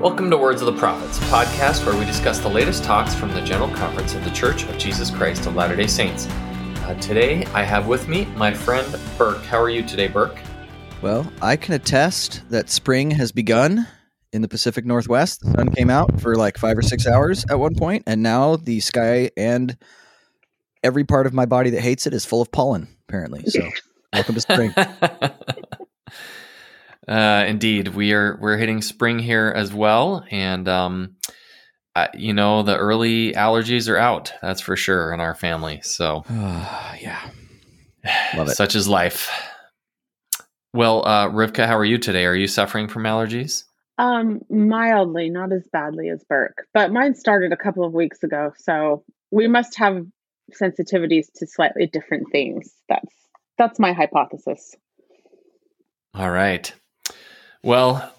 Welcome to Words of the Prophets, a podcast where we discuss the latest talks from the General Conference of the Church of Jesus Christ of Latter day Saints. Uh, today, I have with me my friend Burke. How are you today, Burke? Well, I can attest that spring has begun in the Pacific Northwest. The sun came out for like five or six hours at one point, and now the sky and every part of my body that hates it is full of pollen, apparently. So, welcome to spring. Uh, indeed, we are we're hitting spring here as well, and um, I, you know the early allergies are out. That's for sure in our family. So uh, yeah, love it. Such is life. Well, uh, Rivka, how are you today? Are you suffering from allergies? Um, mildly, not as badly as Burke, but mine started a couple of weeks ago. So we must have sensitivities to slightly different things. That's that's my hypothesis. All right. Well,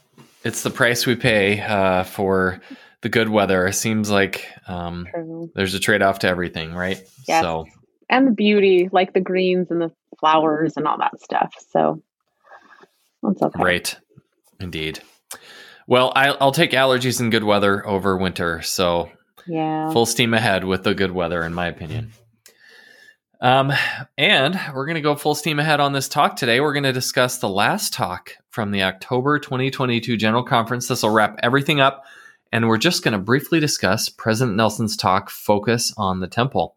it's the price we pay uh, for the good weather. It seems like um, there's a trade off to everything, right? Yes. So and the beauty, like the greens and the flowers and all that stuff. So that's okay. Right. Indeed. Well, I, will take allergies and good weather over winter. So yeah, full steam ahead with the good weather, in my opinion. Um, and we're going to go full steam ahead on this talk today. We're going to discuss the last talk from the October 2022 General Conference. This will wrap everything up. And we're just going to briefly discuss President Nelson's talk, Focus on the Temple.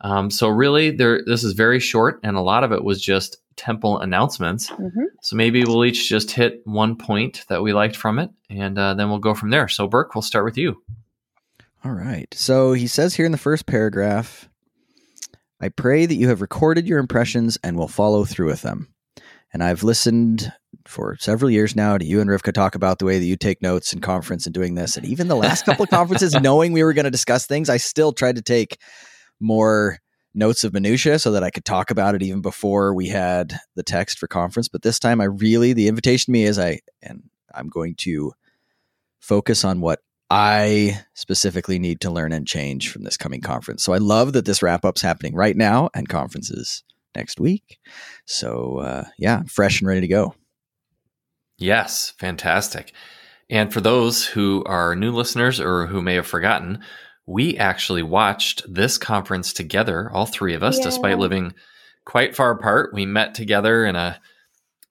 Um, so, really, there, this is very short, and a lot of it was just temple announcements. Mm-hmm. So, maybe we'll each just hit one point that we liked from it, and uh, then we'll go from there. So, Burke, we'll start with you. All right. So, he says here in the first paragraph I pray that you have recorded your impressions and will follow through with them. And I've listened for several years now to you and Rivka talk about the way that you take notes in conference and doing this. And even the last couple of conferences, knowing we were going to discuss things, I still tried to take more notes of minutia so that I could talk about it even before we had the text for conference. But this time I really the invitation to me is I and I'm going to focus on what I specifically need to learn and change from this coming conference. So I love that this wrap up's happening right now and conferences next week. So uh, yeah, fresh and ready to go. Yes, fantastic. And for those who are new listeners or who may have forgotten, we actually watched this conference together, all three of us, yeah. despite living quite far apart. We met together in a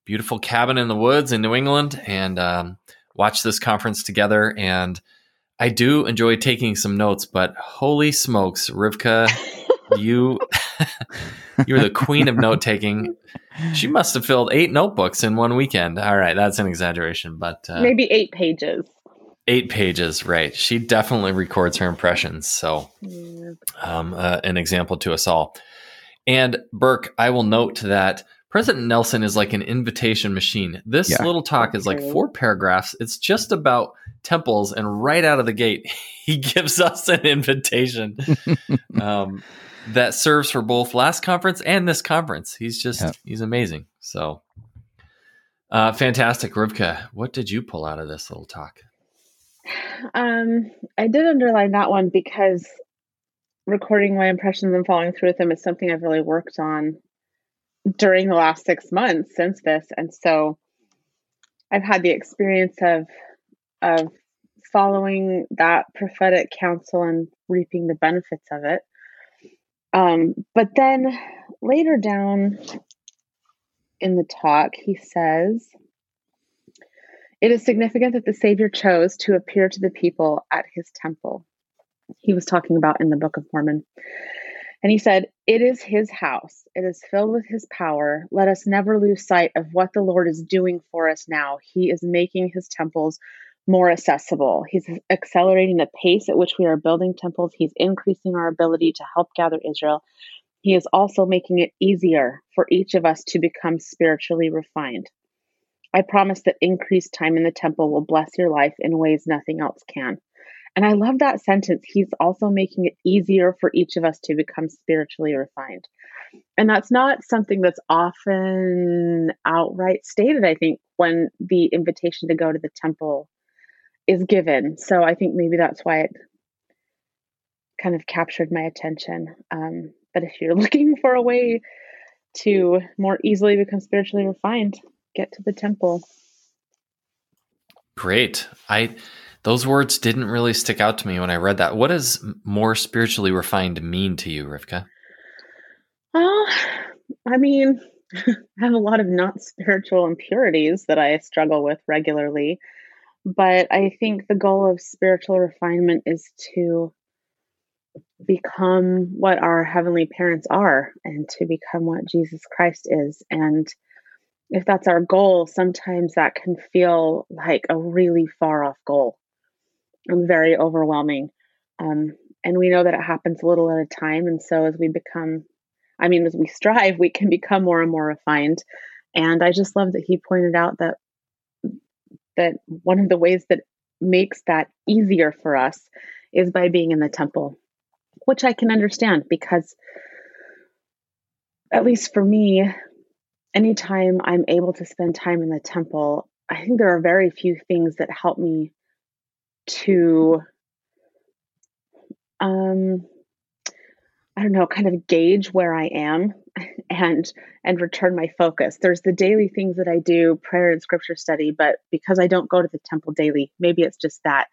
beautiful cabin in the woods in New England and um, watched this conference together. And I do enjoy taking some notes, but holy smokes, Rivka, you you're the queen of note taking. She must have filled eight notebooks in one weekend. All right, that's an exaggeration, but uh, maybe eight pages. Eight pages, right? She definitely records her impressions. So, um, uh, an example to us all. And Burke, I will note that President Nelson is like an invitation machine. This yeah. little talk is like four paragraphs. It's just about temples, and right out of the gate, he gives us an invitation. um, that serves for both last conference and this conference. He's just yep. he's amazing. So uh, fantastic, Rivka. What did you pull out of this little talk? Um, I did underline that one because recording my impressions and following through with them is something I've really worked on during the last six months since this, and so I've had the experience of of following that prophetic counsel and reaping the benefits of it. Um, but then later down in the talk, he says, It is significant that the Savior chose to appear to the people at his temple. He was talking about in the Book of Mormon. And he said, It is his house. It is filled with his power. Let us never lose sight of what the Lord is doing for us now. He is making his temples more accessible. He's accelerating the pace at which we are building temples. He's increasing our ability to help gather Israel. He is also making it easier for each of us to become spiritually refined. I promise that increased time in the temple will bless your life in ways nothing else can. And I love that sentence. He's also making it easier for each of us to become spiritually refined. And that's not something that's often outright stated, I think, when the invitation to go to the temple is given. So I think maybe that's why it kind of captured my attention. Um, but if you're looking for a way to more easily become spiritually refined, get to the temple. Great. I those words didn't really stick out to me when I read that. What does more spiritually refined mean to you, Rivka? Well, I mean, I have a lot of not spiritual impurities that I struggle with regularly. But I think the goal of spiritual refinement is to become what our heavenly parents are and to become what Jesus Christ is. And if that's our goal, sometimes that can feel like a really far off goal and very overwhelming. Um, and we know that it happens a little at a time. And so as we become, I mean, as we strive, we can become more and more refined. And I just love that he pointed out that that one of the ways that makes that easier for us is by being in the temple, which I can understand because, at least for me, anytime I'm able to spend time in the temple, I think there are very few things that help me to um I don't know, kind of gauge where I am and and return my focus. There's the daily things that I do, prayer and scripture study, but because I don't go to the temple daily, maybe it's just that.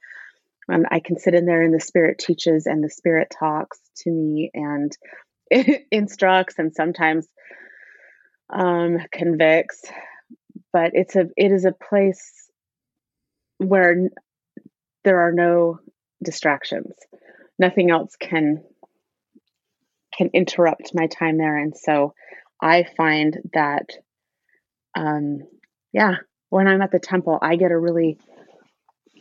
Um, I can sit in there and the spirit teaches and the spirit talks to me and instructs and sometimes um, convicts. But it's a it is a place where there are no distractions. Nothing else can can interrupt my time there. And so I find that, um, yeah, when I'm at the temple, I get a really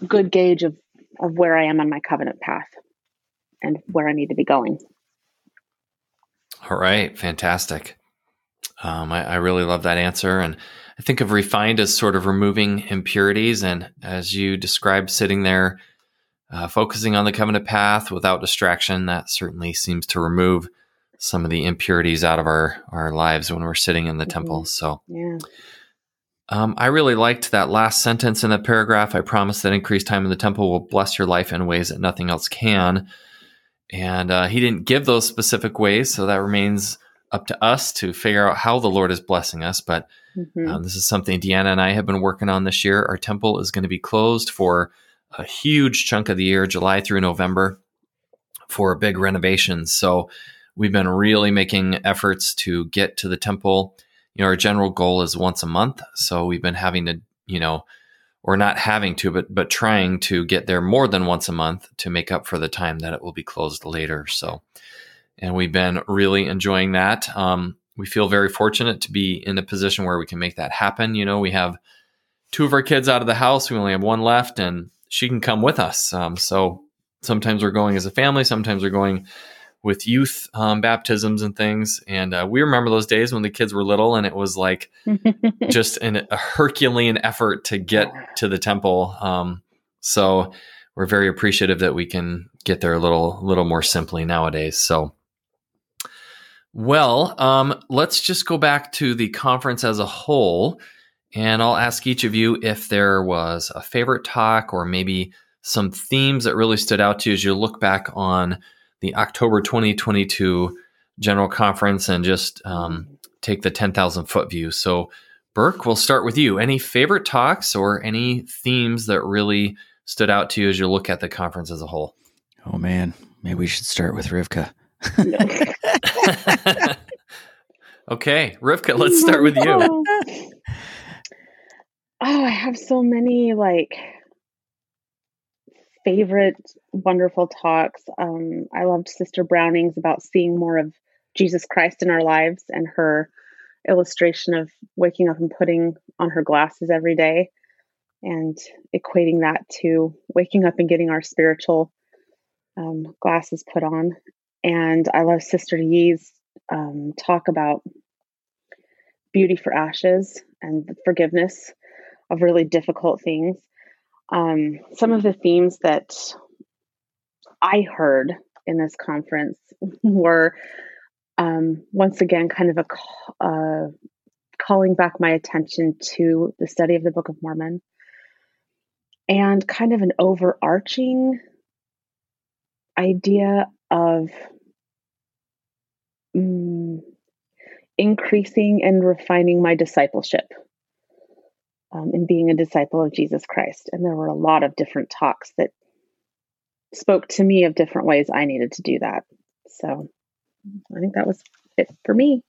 good gauge of, of where I am on my covenant path and where I need to be going. All right, fantastic. Um, I, I, really love that answer. And I think of refined as sort of removing impurities. And as you described, sitting there, uh, focusing on the covenant path without distraction, that certainly seems to remove some of the impurities out of our our lives when we're sitting in the mm-hmm. temple. So, yeah. Um, I really liked that last sentence in the paragraph. I promise that increased time in the temple will bless your life in ways that nothing else can. And uh, he didn't give those specific ways, so that remains up to us to figure out how the Lord is blessing us. But mm-hmm. um, this is something Deanna and I have been working on this year. Our temple is going to be closed for a huge chunk of the year, July through November, for a big renovation. So we've been really making efforts to get to the temple. You know, our general goal is once a month. So we've been having to, you know, or not having to, but but trying to get there more than once a month to make up for the time that it will be closed later. So, and we've been really enjoying that. Um, we feel very fortunate to be in a position where we can make that happen. You know, we have two of our kids out of the house. We only have one left, and she can come with us. Um, so sometimes we're going as a family. Sometimes we're going with youth um, baptisms and things. And uh, we remember those days when the kids were little, and it was like just an, a Herculean effort to get to the temple. Um, so we're very appreciative that we can get there a little, little more simply nowadays. So. Well, um, let's just go back to the conference as a whole, and I'll ask each of you if there was a favorite talk or maybe some themes that really stood out to you as you look back on the October 2022 General Conference and just um, take the 10,000 foot view. So, Burke, we'll start with you. Any favorite talks or any themes that really stood out to you as you look at the conference as a whole? Oh, man. Maybe we should start with Rivka. okay, Rivka, let's start with you. Oh, I have so many like favorite wonderful talks. Um, I loved Sister Browning's about seeing more of Jesus Christ in our lives and her illustration of waking up and putting on her glasses every day and equating that to waking up and getting our spiritual um, glasses put on. And I love Sister Yee's um, talk about beauty for ashes and forgiveness. of really difficult things. Um, some of the themes that I heard in this conference were um, once again kind of a uh, calling back my attention to the study of the Book of Mormon and kind of an overarching idea of mm, increasing and refining my discipleship um, in being a disciple of Jesus Christ. And there were a lot of different talks that spoke to me of different ways I needed to do that. So I think that was it for me.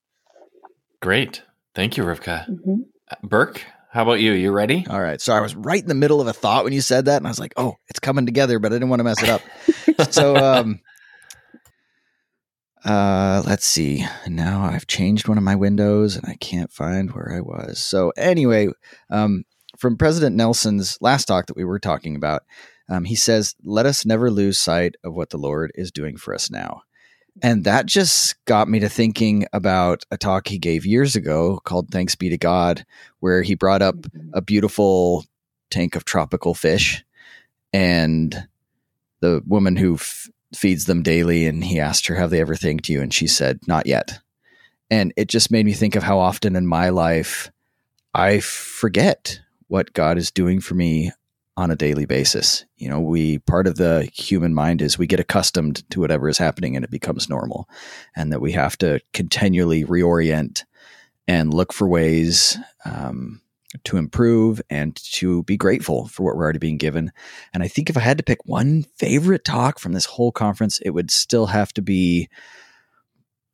Great. Thank you, Rivka. Mm-hmm. Burke, how about you? You ready? All right. So I was right in the middle of a thought when you said that, and I was like, "Oh, it's coming together," but I didn't want to mess it up. so, um, uh, let's see. Now I've changed one of my windows, and I can't find where I was. So anyway, um, from President Nelson's last talk that we were talking about, um, he says, "Let us never lose sight of what the Lord is doing for us now." And that just got me to thinking about a talk he gave years ago called Thanks Be to God, where he brought up mm-hmm. a beautiful tank of tropical fish and the woman who f- feeds them daily. And he asked her, Have they ever thanked you? And she said, Not yet. And it just made me think of how often in my life I forget what God is doing for me on a daily basis. You know, we part of the human mind is we get accustomed to whatever is happening and it becomes normal, and that we have to continually reorient and look for ways um, to improve and to be grateful for what we're already being given. And I think if I had to pick one favorite talk from this whole conference, it would still have to be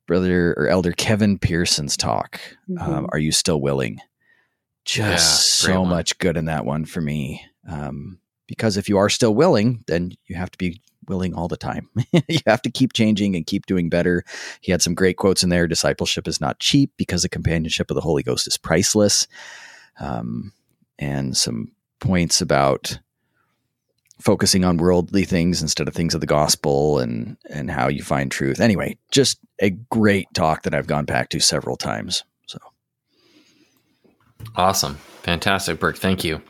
brother or elder Kevin Pearson's talk. Mm-hmm. Um, Are you still willing? Just yeah, so one. much good in that one for me. Um, because if you are still willing, then you have to be willing all the time. you have to keep changing and keep doing better. He had some great quotes in there. Discipleship is not cheap because the companionship of the Holy Ghost is priceless. Um, and some points about focusing on worldly things instead of things of the gospel and and how you find truth. Anyway, just a great talk that I've gone back to several times. So awesome. Fantastic, Burke. Thank you.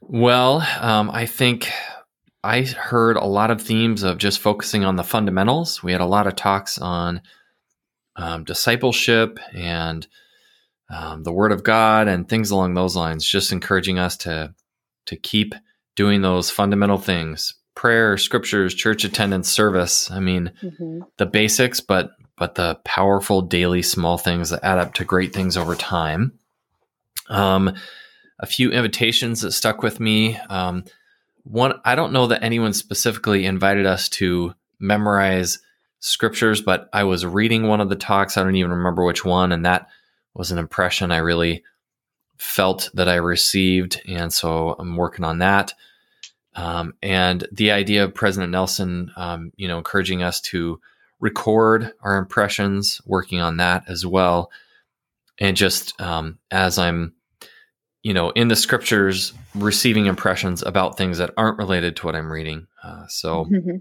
Well, um, I think I heard a lot of themes of just focusing on the fundamentals. We had a lot of talks on um, discipleship and um, the Word of God and things along those lines, just encouraging us to to keep doing those fundamental things: prayer, scriptures, church attendance, service. I mean, mm-hmm. the basics, but but the powerful daily small things that add up to great things over time. Um, a few invitations that stuck with me. Um, one, I don't know that anyone specifically invited us to memorize scriptures, but I was reading one of the talks. I don't even remember which one, and that was an impression I really felt that I received, and so I'm working on that. Um, and the idea of President Nelson, um, you know, encouraging us to record our impressions, working on that as well. And just um, as I'm you know, in the scriptures, receiving impressions about things that aren't related to what I'm reading. Uh, so, mm-hmm.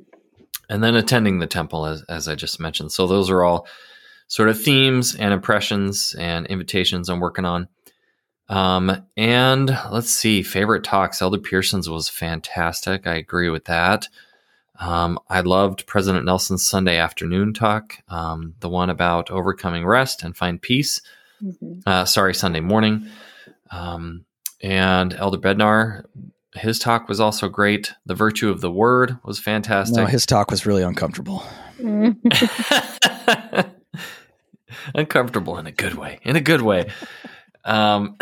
and then attending the temple, as, as I just mentioned. So, those are all sort of themes and impressions and invitations I'm working on. Um, and let's see, favorite talks. Elder Pearson's was fantastic. I agree with that. Um, I loved President Nelson's Sunday afternoon talk, um, the one about overcoming rest and find peace. Mm-hmm. Uh, sorry, Sunday morning. Um, and Elder Bednar, his talk was also great. The virtue of the word was fantastic. No, his talk was really uncomfortable. uncomfortable in a good way. In a good way. Um,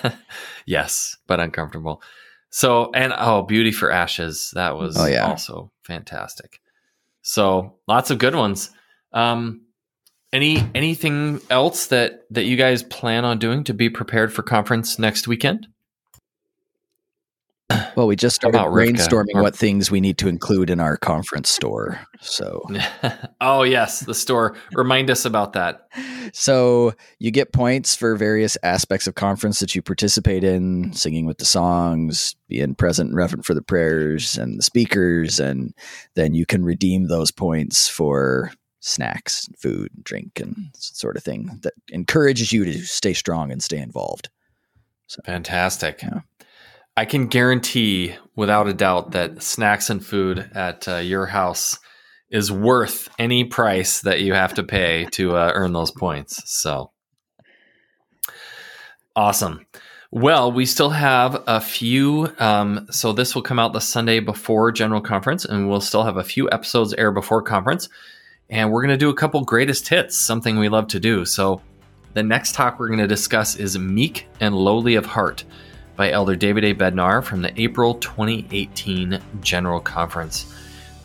yes, but uncomfortable. So, and oh, Beauty for Ashes. That was oh, yeah. also fantastic. So, lots of good ones. Um, any anything else that that you guys plan on doing to be prepared for conference next weekend? Well, we just started brainstorming what things we need to include in our conference store. So, oh yes, the store. Remind us about that. So you get points for various aspects of conference that you participate in, singing with the songs, being present and reverent for the prayers and the speakers, and then you can redeem those points for snacks, food, drink, and sort of thing that encourages you to stay strong and stay involved. So, Fantastic. Yeah. I can guarantee without a doubt that snacks and food at uh, your house is worth any price that you have to pay to uh, earn those points. So awesome. Well, we still have a few. Um, so this will come out the Sunday before General Conference, and we'll still have a few episodes air before conference. And we're going to do a couple greatest hits, something we love to do. So the next talk we're going to discuss is Meek and Lowly of Heart by Elder David A. Bednar from the April 2018 General Conference.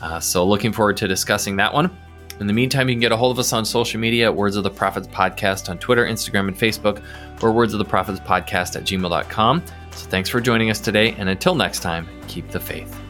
Uh, so looking forward to discussing that one. In the meantime, you can get a hold of us on social media at Words of the Prophets Podcast on Twitter, Instagram, and Facebook, or Words of the Prophets Podcast at gmail.com. So thanks for joining us today, and until next time, keep the faith.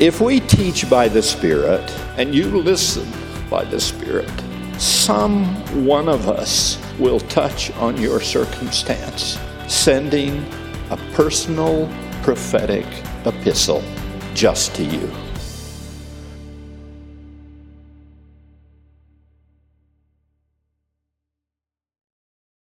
If we teach by the Spirit and you listen by the Spirit, some one of us will touch on your circumstance, sending a personal prophetic epistle just to you.